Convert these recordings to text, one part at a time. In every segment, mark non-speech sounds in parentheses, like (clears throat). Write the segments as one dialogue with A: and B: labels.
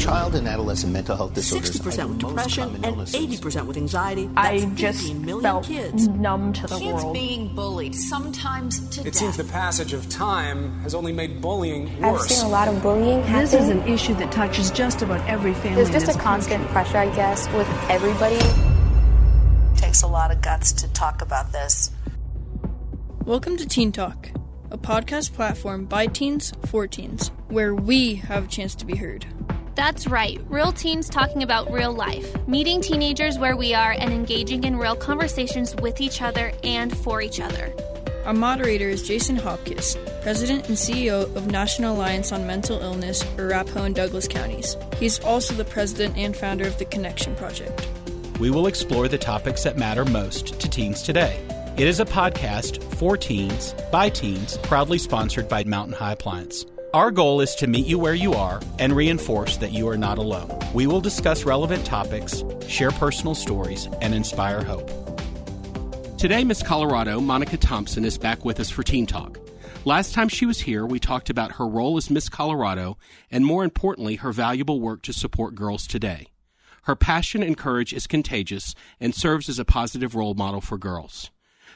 A: Child and adolescent mental health disorders
B: 60% with depression and 80% with anxiety.
C: That's I just felt
B: kids.
C: numb to the
D: kids
C: world.
D: being bullied, sometimes to
E: it
D: death.
E: seems the passage of time has only made bullying worse.
F: I've seen a lot of bullying happen.
G: This is an issue that touches just about every family.
F: There's just a constant
G: country.
F: pressure, I guess, with everybody.
H: It takes a lot of guts to talk about this.
I: Welcome to Teen Talk, a podcast platform by teens for teens, where we have a chance to be heard.
J: That's right, real teens talking about real life, meeting teenagers where we are, and engaging in real conversations with each other and for each other.
I: Our moderator is Jason Hopkins, President and CEO of National Alliance on Mental Illness, Arapahoe and Douglas counties. He's also the president and founder of the Connection Project.
K: We will explore the topics that matter most to teens today. It is a podcast for teens, by teens, proudly sponsored by Mountain High Appliance. Our goal is to meet you where you are and reinforce that you are not alone. We will discuss relevant topics, share personal stories, and inspire hope. Today, Miss Colorado, Monica Thompson, is back with us for Teen Talk. Last time she was here, we talked about her role as Miss Colorado and, more importantly, her valuable work to support girls today. Her passion and courage is contagious and serves as a positive role model for girls.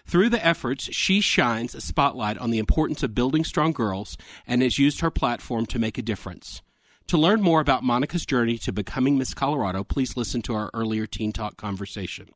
K: Through the efforts, she shines a spotlight on the importance of building strong girls and has used her platform to make a difference. To learn more about Monica's journey to becoming Miss Colorado, please listen to our earlier Teen Talk conversation.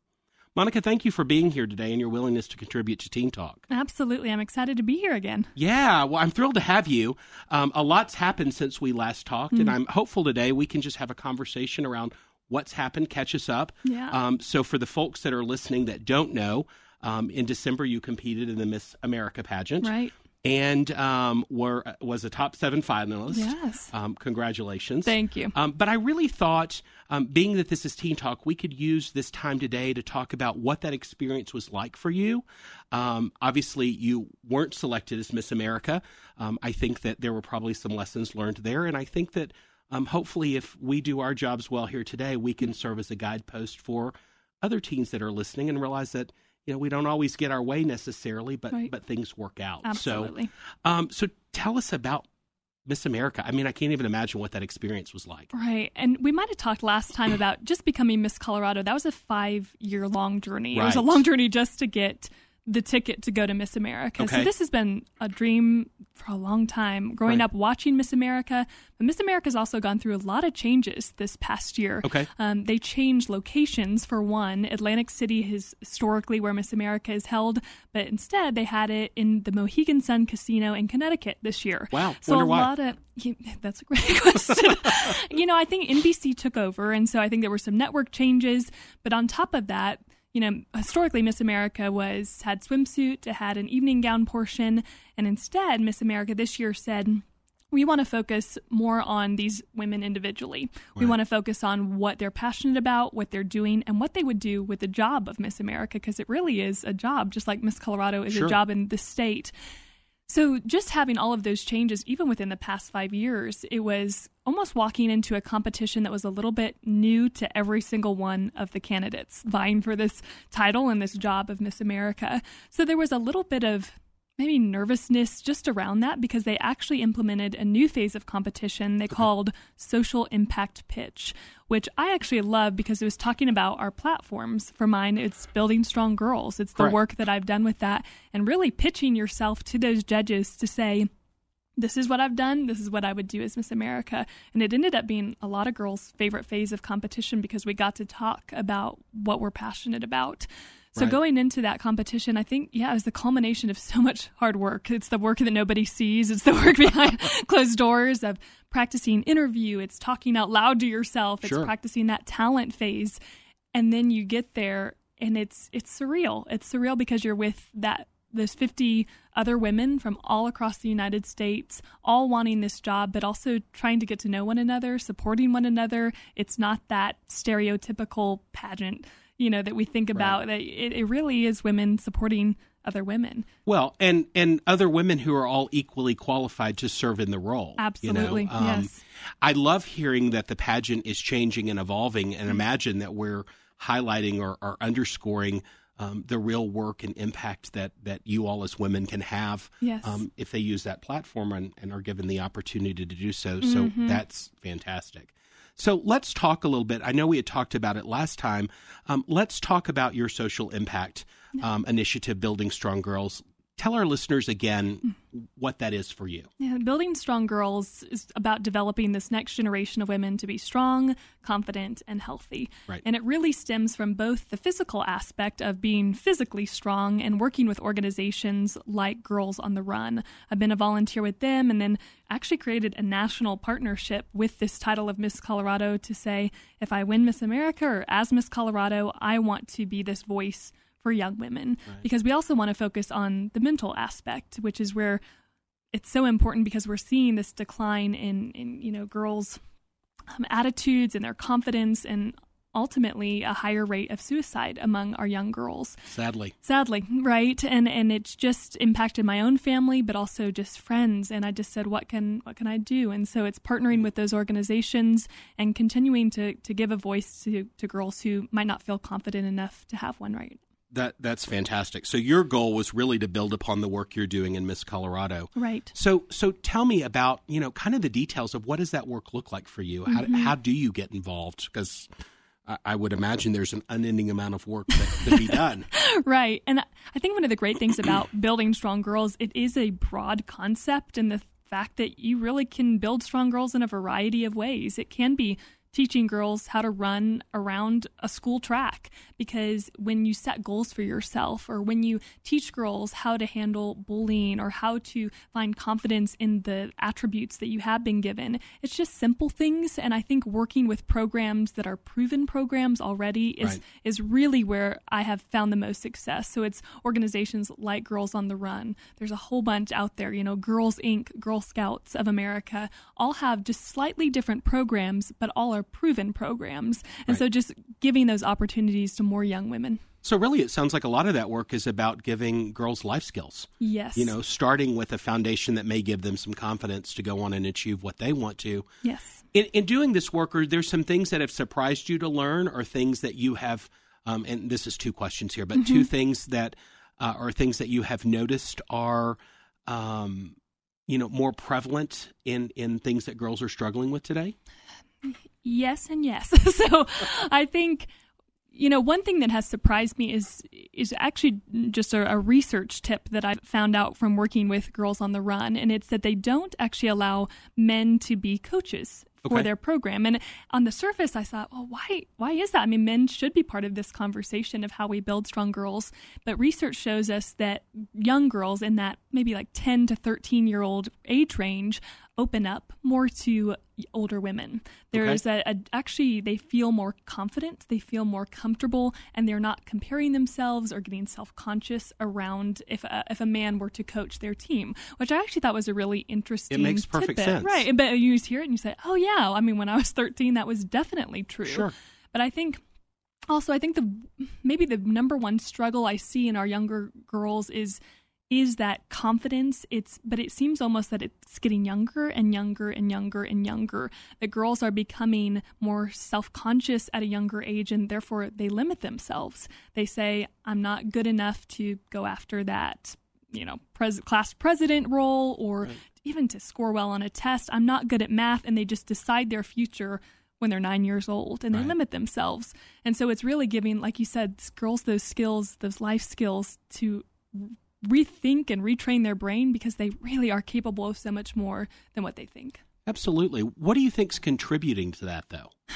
K: Monica, thank you for being here today and your willingness to contribute to Teen Talk.
L: Absolutely. I'm excited to be here again.
K: Yeah, well, I'm thrilled to have you. Um, a lot's happened since we last talked, mm. and I'm hopeful today we can just have a conversation around what's happened, catch us up.
L: Yeah.
K: Um, so, for the folks that are listening that don't know, um, in December, you competed in the Miss America pageant.
L: Right.
K: And um, were was a top seven finalist.
L: Yes.
K: Um, congratulations.
L: Thank you.
K: Um, but I really thought, um, being that this is Teen Talk, we could use this time today to talk about what that experience was like for you. Um, obviously, you weren't selected as Miss America. Um, I think that there were probably some lessons learned there, and I think that um, hopefully, if we do our jobs well here today, we can serve as a guidepost for other teens that are listening and realize that you know we don't always get our way necessarily, but
L: right.
K: but things work out.
L: Absolutely.
K: So, um, so tell us about Miss America. I mean, I can't even imagine what that experience was like.
L: Right. And we might have talked last time about just becoming Miss Colorado. That was a five year long journey.
K: Right.
L: It was a long journey just to get the ticket to go to Miss America.
K: Okay.
L: So this has been a dream for a long time. Growing
K: Right.
L: up watching Miss America, but Miss America's also gone through a lot of changes this past year.
K: Okay.
L: Um, they changed locations for one. Atlantic City is historically where Miss America is held, but instead they had it in the Mohegan Sun Casino in Connecticut this year.
K: Wow.
L: So
K: Wonder
L: a
K: why.
L: lot of you- (laughs) that's a great (laughs) question. you know, I think NBC took over, and so I think there were some network changes. But on top of that, you know, historically Miss America was had swimsuit, it had an evening gown portion, and instead Miss America this year said. We want to focus more on these women individually. We want to focus on what they're passionate about, what they're doing, and what they would do with the job of Miss America, because it really is a job, just like Miss Colorado is
K: Sure.
L: a job in the state. So, just having all of those changes, even within the past five years, it was almost walking into a competition that was a little bit new to every single one of the candidates vying for this title and this job of Miss America. So, there was a little bit of maybe nervousness just around that because they actually implemented a new phase of competition they called social impact pitch which i actually love because it was talking about our platforms for mine it's building strong girls it's the
K: Correct.
L: work that i've done with that and really pitching yourself to those judges to say this is what I've done. This is what I would do as Miss America. And it ended up being a lot of girls' favorite phase of competition because we got to talk about what we're passionate about. So
K: Right.
L: going into that competition, I think, yeah, it was the culmination of (laughs) so much hard work. It's the work that nobody sees. It's the work (laughs) behind closed doors of practicing interview. It's talking out loud to yourself. It's
K: Sure.
L: practicing that talent phase. And then you get there and it's it's surreal. It's surreal because you're with that those 50 other women from all across the United States, all wanting this job, but also trying to get to know one another, supporting one another. It's not that stereotypical pageant, you know, that we think about. That It, it really is women supporting other women.
K: Well, and and other women who are all equally qualified to serve in the role. you know?
L: Absolutely,
K: Um,
L: yes.
K: I love hearing that the pageant is changing and evolving, and imagine that we're highlighting or, or underscoring um, the real work and impact that that you all as women can have
L: Yes.
K: um, if they use that platform and, and are given the opportunity to do so. So
L: Mhm.
K: that's fantastic. So let's talk a little bit. I know we had talked about it last time. Um, let's talk about your social impact um, initiative, Building Strong Girls tell our listeners again what that is for you.
L: Yeah, Building Strong Girls is about developing this next generation of women to be strong, confident, and healthy.
K: Right.
L: And it really stems from both the physical aspect of being physically strong and working with organizations like Girls on the Run. I've been a volunteer with them and then actually created a national partnership with this title of Miss Colorado to say if I win Miss America or as Miss Colorado, I want to be this voice for young women right. because we also want to focus on the mental aspect, which is where it's so important because we're seeing this decline in, in you know girls' um, attitudes and their confidence and ultimately a higher rate of suicide among our young girls.
K: Sadly.
L: Sadly, right? And and it's just impacted my own family but also just friends and I just said what can what can I do? And so it's partnering with those organizations and continuing to to give a voice to to girls who might not feel confident enough to have one right
K: that that's fantastic. So your goal was really to build upon the work you're doing in Miss Colorado,
L: right?
K: So so tell me about you know kind of the details of what does that work look like for you? How mm-hmm. how do you get involved? Because I, I would imagine there's an unending amount of work that to be done. (laughs)
L: right, and I think one of the great things about (clears throat) building strong girls it is a broad concept, and the fact that you really can build strong girls in a variety of ways. It can be teaching girls how to run around a school track because when you set goals for yourself or when you teach girls how to handle bullying or how to find confidence in the attributes that you have been given it's just simple things and i think working with programs that are proven programs already is right. is really where i have found the most success so it's organizations like girls on the run there's a whole bunch out there you know girls inc girl scouts of america all have just slightly different programs but all are proven programs. And right. so just giving those opportunities to more young women.
K: So really it sounds like a lot of that work is about giving girls life skills.
L: Yes.
K: You know, starting with a foundation that may give them some confidence to go on and achieve what they want to.
L: Yes.
K: In, in doing this work, are there some things that have surprised you to learn or things that you have um, and this is two questions here, but mm-hmm. two things that uh, are things that you have noticed are um, you know more prevalent in in things that girls are struggling with today
L: yes and yes. (laughs) so I think you know one thing that has surprised me is is actually just a, a, research tip that I found out from working with Girls on the Run, and it's that they don't actually allow men to be coaches for okay. their program. And on the surface, I thought, well, why why is that? I mean, men should be part of this conversation of how we build strong girls. But research shows us that young girls in that maybe like 10 to 13 year old age range open up more to older women. There's okay. a, a, actually they feel more confident, they feel more comfortable, and they're not comparing themselves or getting self conscious around if a, if a man were to coach their team, which I actually thought was a really interesting.
K: It makes perfect
L: tidbit.
K: sense,
L: right? But you hear it and you say, "Oh yeah." I mean, when I was 13, that was definitely true.
K: Sure.
L: But I think also I think the maybe the number one struggle I see in our younger girls is is that confidence it's but it seems almost that it's getting younger and younger and younger and younger that girls are becoming more self-conscious at a younger age and therefore they limit themselves they say i'm not good enough to go after that you know pres- class president role or right. Even to score well on a test i'm not good at math and they just decide their future when they're nine years old and they right. limit themselves and so it's really giving like you said girls those skills those life skills to rethink and retrain their brain because they really are capable of so much more than what they think.
K: Absolutely. What do you think's contributing to that, though? (sighs)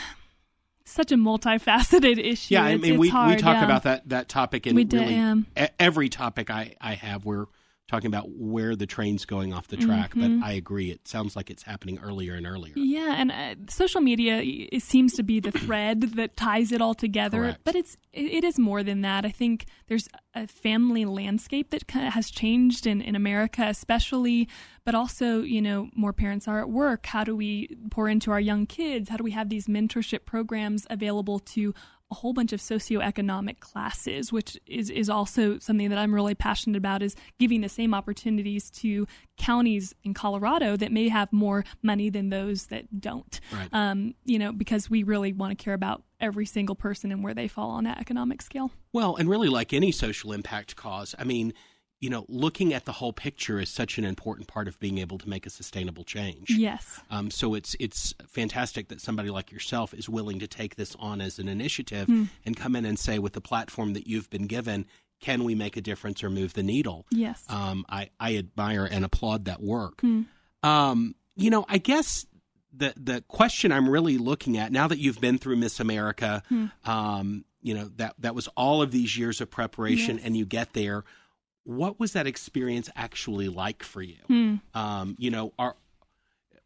L: Such a multifaceted (laughs) issue.
K: Yeah, I mean,
L: it's,
K: we,
L: hard,
K: we talk
L: yeah.
K: about that that topic in
L: we
K: really um, every topic I I have. We're talking about where the train's going off the track, mm-hmm. but I agree. It sounds like it's happening earlier and earlier.
L: Yeah, and uh, social media it seems to be the thread that ties it all together.
K: Correct.
L: But it's it is more than that. I think there's a family landscape that kind of has changed in, in America, especially, but also, you know, more parents are at work. How do we pour into our young kids? How do we have these mentorship programs available to a whole bunch of socioeconomic classes, which is, is also something that I'm really passionate about, is giving the same opportunities to counties in Colorado that may have more money than those that don't.
K: Right.
L: Um, you know, because we really want to care about every single person and where they fall on that economic scale.
K: Well, and really like any social impact cause, I mean, you know, looking at the whole picture is such an important part of being able to make a sustainable change.
L: Yes.
K: Um, so it's it's fantastic that somebody like yourself is willing to take this on as an initiative
L: Hmm.
K: and come in and say, with the platform that you've been given, can we make a difference or move the needle?
L: Yes.
K: Um, I I admire and applaud that work.
L: Hmm.
K: Um, you know, I guess the the question I'm really looking at now that you've been through Miss America,
L: Hmm.
K: um, you know that that was all of these years of preparation,
L: Yes.
K: and you get there. What was that experience actually like for you? Um, you know, are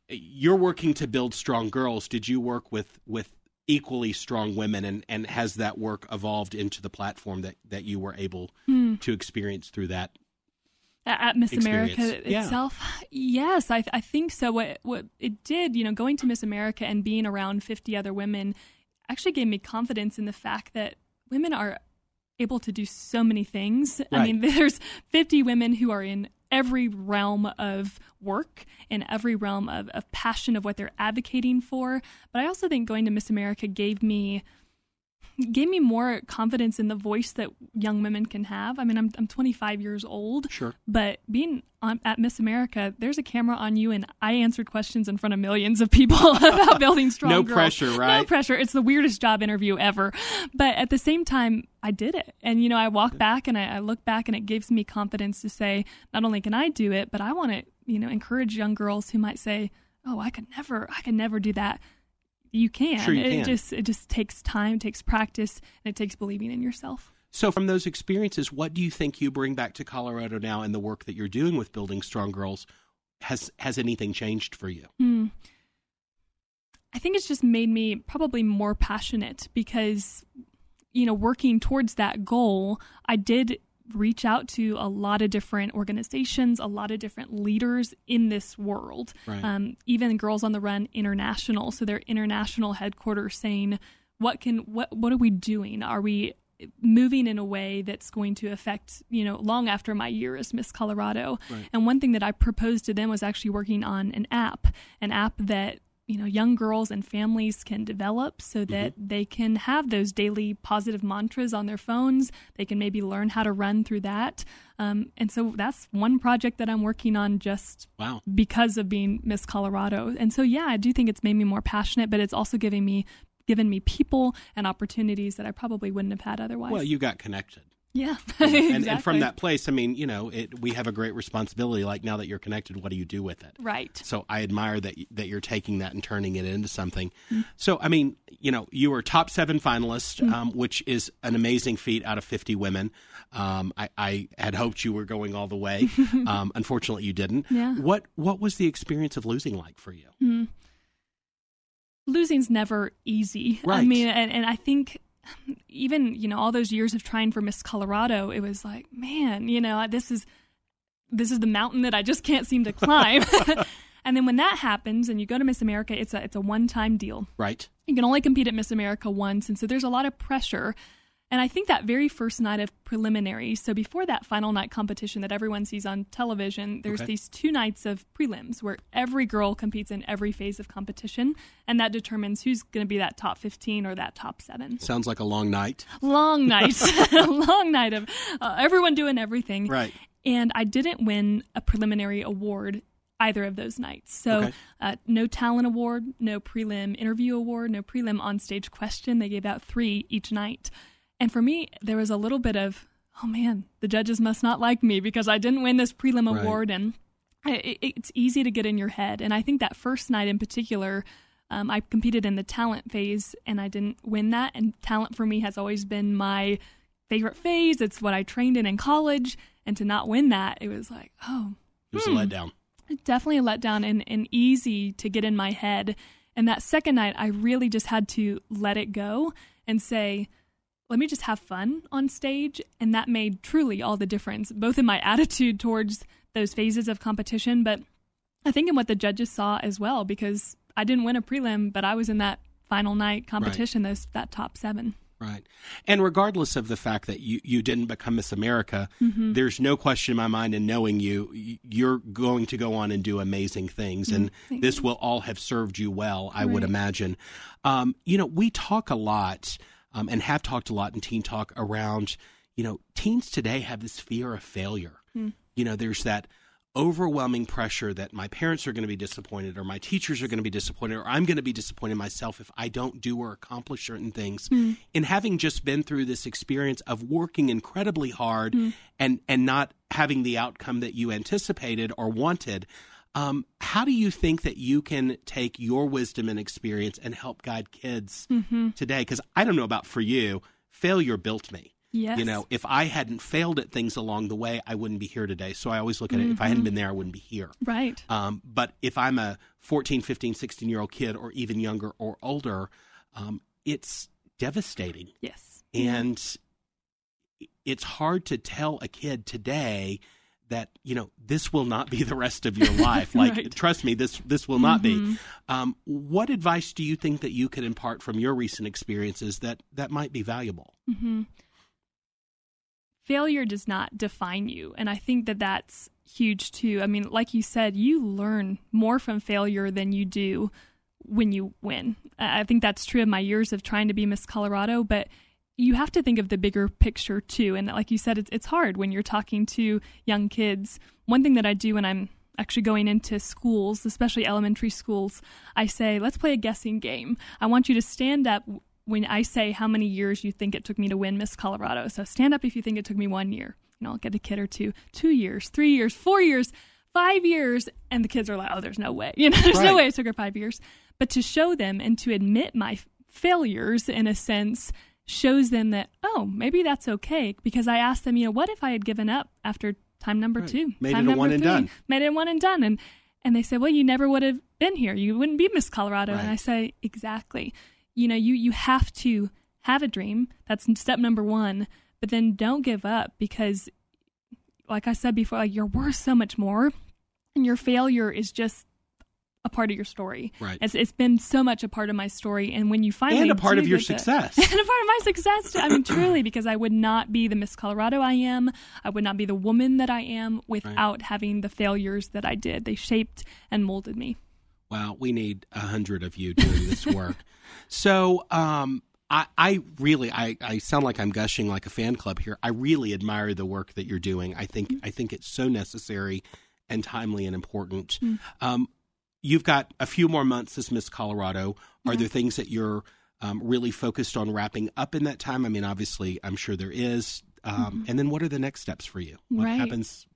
K: you're working to build strong girls? Did you work with with equally strong women, and and has that work evolved into the platform that that you were able
L: Hmm.
K: to experience through that?
L: at Miss
K: experience.
L: America
K: Yeah.
L: itself? Yes, I, I think so. What what it did, you know, going to Miss America and being around 50 other women actually gave me confidence in the fact that women are able to do so many things. I mean, (laughs) there's 50 women who are in every realm of work and every realm of, of passion of what they're advocating for. But I also think going to Miss America gave me gave me more confidence in the voice that young women can have. I mean, I'm I'm 25 years old.
K: Sure.
L: But being on, at Miss America, there's a camera on you, and I answered questions in front of millions of people (laughs) about (laughs) building strong.
K: No
L: girls.
K: pressure, right?
L: No pressure. It's the weirdest job interview ever. But at the same time, I did it, and you know, I walk back and I, I look back, and it gives me confidence to say, not only can I do it, but I want to, you know, encourage young girls who might say, "Oh, I could never, I could never do that." You can.
K: Sure you
L: it
K: can.
L: just it just takes time, takes practice, and it takes believing in yourself.
K: So, from those experiences, what do you think you bring back to Colorado now and the work that you're doing with building strong girls? Has has anything changed for you?
L: Hmm. I think it's just made me probably more passionate because, you know, working towards that goal, I did reach out to a lot of different organizations, a lot of different leaders in this world.
M: Right.
L: Um, even Girls on the Run International, so their international headquarters saying, "What can what what are we doing? Are we moving in a way that's going to affect you know long after my year as Miss Colorado?"
M: Right.
L: And one thing that I proposed to them was actually working on an app, an app that you know young girls and families can develop so that they can have those daily positive mantras on their phones. They can maybe learn how to run through that. Um, and so that's one project that I'm working on just
K: Wow.
L: because of being Miss Colorado. And so yeah, I do think it's made me more passionate, but it's also giving me given me people and opportunities that I probably wouldn't have had otherwise.
K: Well, you got connected.
L: Yeah, (laughs)
K: You know, and, and from that place, I mean, you know, it, we have a great responsibility. Like now that you're connected, what do you do with it?
L: Right.
K: So I admire that that you're taking that and turning it into something.
L: Mm.
K: So I mean, you know, you were top seven finalist,
L: Mm.
K: um, which is an amazing feat out of 50 women. Um, I, I had hoped you were going all the way. (laughs) um, unfortunately, you didn't.
L: Yeah.
K: What What was the experience of losing like for you?
L: Hmm. Losing's never easy.
K: Right.
L: I mean, and, and I think even you know all those years of trying for Miss Colorado, it was like, man, you know, this is this is the mountain that I just can't seem to climb. (laughs) (laughs) and then when that happens, and you go to Miss America, it's a it's a one time deal.
K: Right.
L: You can only compete at Miss America once, and so there's a lot of pressure. And I think that very first night of preliminaries, so before that final night competition that everyone sees on television, there's
M: Okay.
L: these two nights of prelims where every girl competes in every phase of competition, and that determines who's going to be that top 15 or that top seven.
K: Sounds like a long night.
L: Long (laughs) night, (laughs) long night of uh, everyone doing everything.
K: Right.
L: And I didn't win a preliminary award either of those nights. So,
K: Okay.
L: uh, no talent award, no prelim interview award, no prelim on stage question. They gave out three each night. And for me, there was a little bit of, oh man, the judges must not like me because I didn't win this prelim
M: Right.
L: award. And it, it- it's easy to get in your head. And I think that first night in particular, um, I competed in the talent phase and I didn't win that. And talent for me has always been my favorite phase. It's what I trained in in college. And to not win that, it was like, oh,
K: It was
L: hmm.
K: a letdown.
L: Definitely a letdown and, and easy to get in my head. And that second night, I really just had to let it go and say, let me just have fun on stage. And that made truly all the difference, both in my attitude towards those phases of competition, but I think in what the judges saw as well, because I didn't win a prelim, but I was in that final night competition, those that top seven.
K: Right. And regardless of the fact that you, you didn't become Miss America,
L: Mhm.
K: there's no question in my mind in knowing you, you're going to go on and do amazing things. And
L: Mm, thank
K: this
L: you.
K: will all have served you well, I would imagine. Um, you know, we talk a lot um, and have talked a lot in Teen Talk around, you know, teens today have this fear of failure. Mm. You know, there's that overwhelming pressure that my parents are going to be disappointed or my teachers are going to be disappointed or I'm going to be disappointed myself if I don't do or accomplish certain things. Mm. And having just been through this experience of working incredibly hard mm. and and not having the outcome that you anticipated or wanted, um, how do you think that you can take your wisdom and experience and help guide kids mm-hmm. today? Because I don't know about for you, failure built me.
L: Yes.
K: You know, if I hadn't failed at things along the way, I wouldn't be here today. So I always look at mm-hmm. it if I hadn't mm-hmm. been there, I wouldn't be here.
L: Right.
K: Um, but if I'm a 14, 15, 16 year old kid or even younger or older, um, it's devastating.
L: Yes.
K: And yeah. it's hard to tell a kid today that you know this will not be (laughs) the rest of your life like right. trust me this this will not mm-hmm. be um, what advice do you think that you could impart from your recent experiences that that might be valuable
L: mm-hmm failure does not define you. And I think that that's huge too. I mean, like you said, you learn more from failure than you do when you win. I think that's true of my years of trying to be Miss Colorado, but you have to think of the bigger picture too. And like you said, it's, it's hard when you're talking to young kids. One thing that I do when I'm actually going into schools, especially elementary schools, I say, let's play a guessing game. I want you to stand up when I say how many years you think it took me to win Miss Colorado. So stand up if you think it took me one year. You know, I'll get a kid or two, two years, three years, four years, five years, and the kids are like, "Oh, there's no way." (laughs) You know, there's right. no way it took her five years. But to show them and to admit my failures, in a sense, shows them that oh, maybe that's okay. Because I asked them, you know, what if I had given up after time number right. two,
K: made
L: time
K: it a one and done,
L: made it one and done, and and they said, well, you never would have been here. You wouldn't be Miss Colorado.
K: Right.
L: And I say, exactly you know, you you have to have a dream. That's step number 1, but then don't give up because like I said before, like you're worth so much more and your failure is just a part of your story.
K: Right.
L: It's, it's been so much a part of my story. And when you finally
K: and a part of your success, (laughs)
L: and a part of my success, too. I mean, truly, because I would not be the Miss Colorado I am. I would not be the woman that I am without right. having the failures that I did. They shaped and molded me.
K: Wow, we need a hundred of you doing this work. (laughs) so, um, I, I really, I, I sound like I'm gushing like a fan club here. I really admire the work that you're doing. I think, I think it's so necessary and timely and important. Mm. Um, you've got a few more months as Miss Colorado. Are yeah. there things that you're um, really focused on wrapping up in that time? I mean, obviously, I'm sure there is. Um, mm-hmm. And then, what are the next steps for you? What
L: right.
K: happens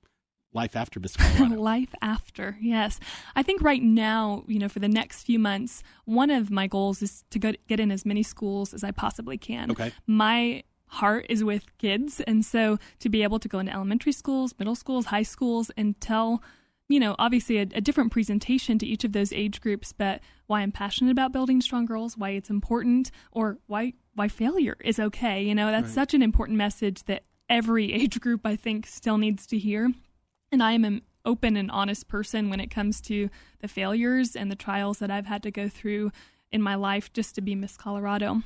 K: life after Miss (laughs) Colorado.
L: life after, yes. I think right now, you know, for the next few months, one of my goals is to go, get in as many schools as I possibly can.
K: Okay.
L: My heart is with kids, and so to be able to go into elementary schools, middle schools, high schools, and tell you know, obviously a, a, different presentation to each of those age groups, but why I'm passionate about building strong girls, why it's important, or why why failure is okay. You know, that's right. such an important message that every (laughs) age group I think still needs to hear. And I am an open and honest person when it comes to the failures and the trials that I've had to go through in my life just to be Miss Colorado.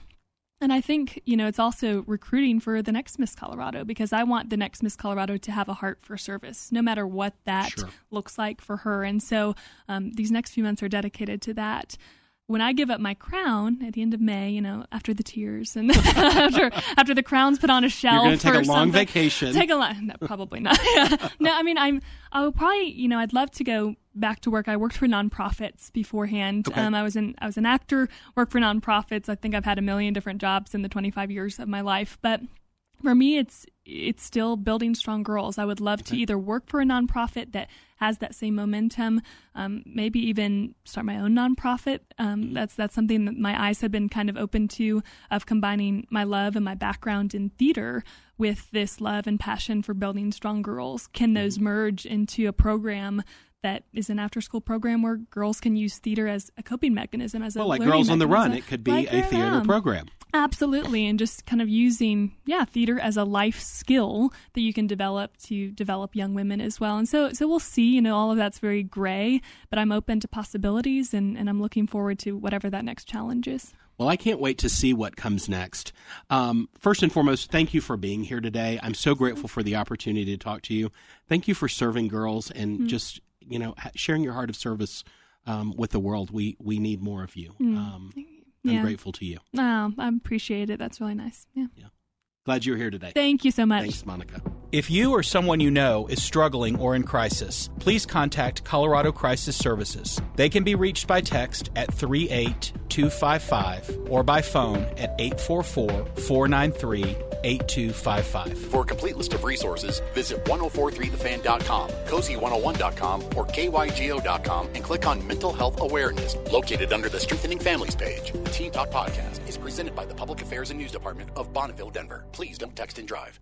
L: And I think, you know, it's also recruiting for the next Miss Colorado because I want the next Miss Colorado to have a heart for service, no matter what that
K: sure.
L: looks like for her. And so um, these next few months are dedicated to that when I give up my crown at the end of May, you know, after the tears and (laughs) after after the crown's put on a shelf,
K: you're going to take
L: a
K: long vacation.
L: Take a long, no, probably not. (laughs) no, I mean, I'm. I will probably, you know, I'd love to go back to work. I worked for nonprofits beforehand.
K: Okay.
L: Um, I was an I was an actor, worked for nonprofits. I think I've had a million different jobs in the 25 years of my life, but for me, it's it's still building strong girls. I would love okay. to either work for a nonprofit that has that same momentum, um, maybe even start my own nonprofit. Um, mm-hmm. That's that's something that my eyes have been kind of open to of combining my love and my background in theater with this love and passion for building strong girls. Can mm-hmm. those merge into a program that is an after school program where girls can use theater as a coping mechanism as
K: well,
L: a
K: like girls
L: mechanism.
K: on the run it could be
L: like
K: a theater program
L: absolutely and just kind of using yeah theater as a life skill that you can develop to develop young women as well and so so we'll see you know all of that's very gray but i'm open to possibilities and, and i'm looking forward to whatever that next challenge is
K: well, I can't wait to see what comes next. Um, first and foremost, thank you for being here today. I'm so grateful for the opportunity to talk to you. Thank you for serving girls and mm-hmm. just you know sharing your heart of service um, with the world. We we need more of you. Mm. Um, I'm grateful to you.
L: Oh, I appreciate it. That's really nice. Yeah.
K: Yeah. Glad you're here today.
L: Thank you so much.
K: Thanks, Monica. If you or someone you know is struggling or in crisis, please contact Colorado Crisis Services. They can be reached by text at 38255 or by phone at 844 493 8255.
N: For a complete list of resources, visit 1043thefan.com, kosi101.com, or kygo.com and click on Mental Health Awareness, located under the Strengthening Families page. The Teen Talk Podcast is presented by the Public Affairs and News Department of Bonneville, Denver. Please don't text and drive.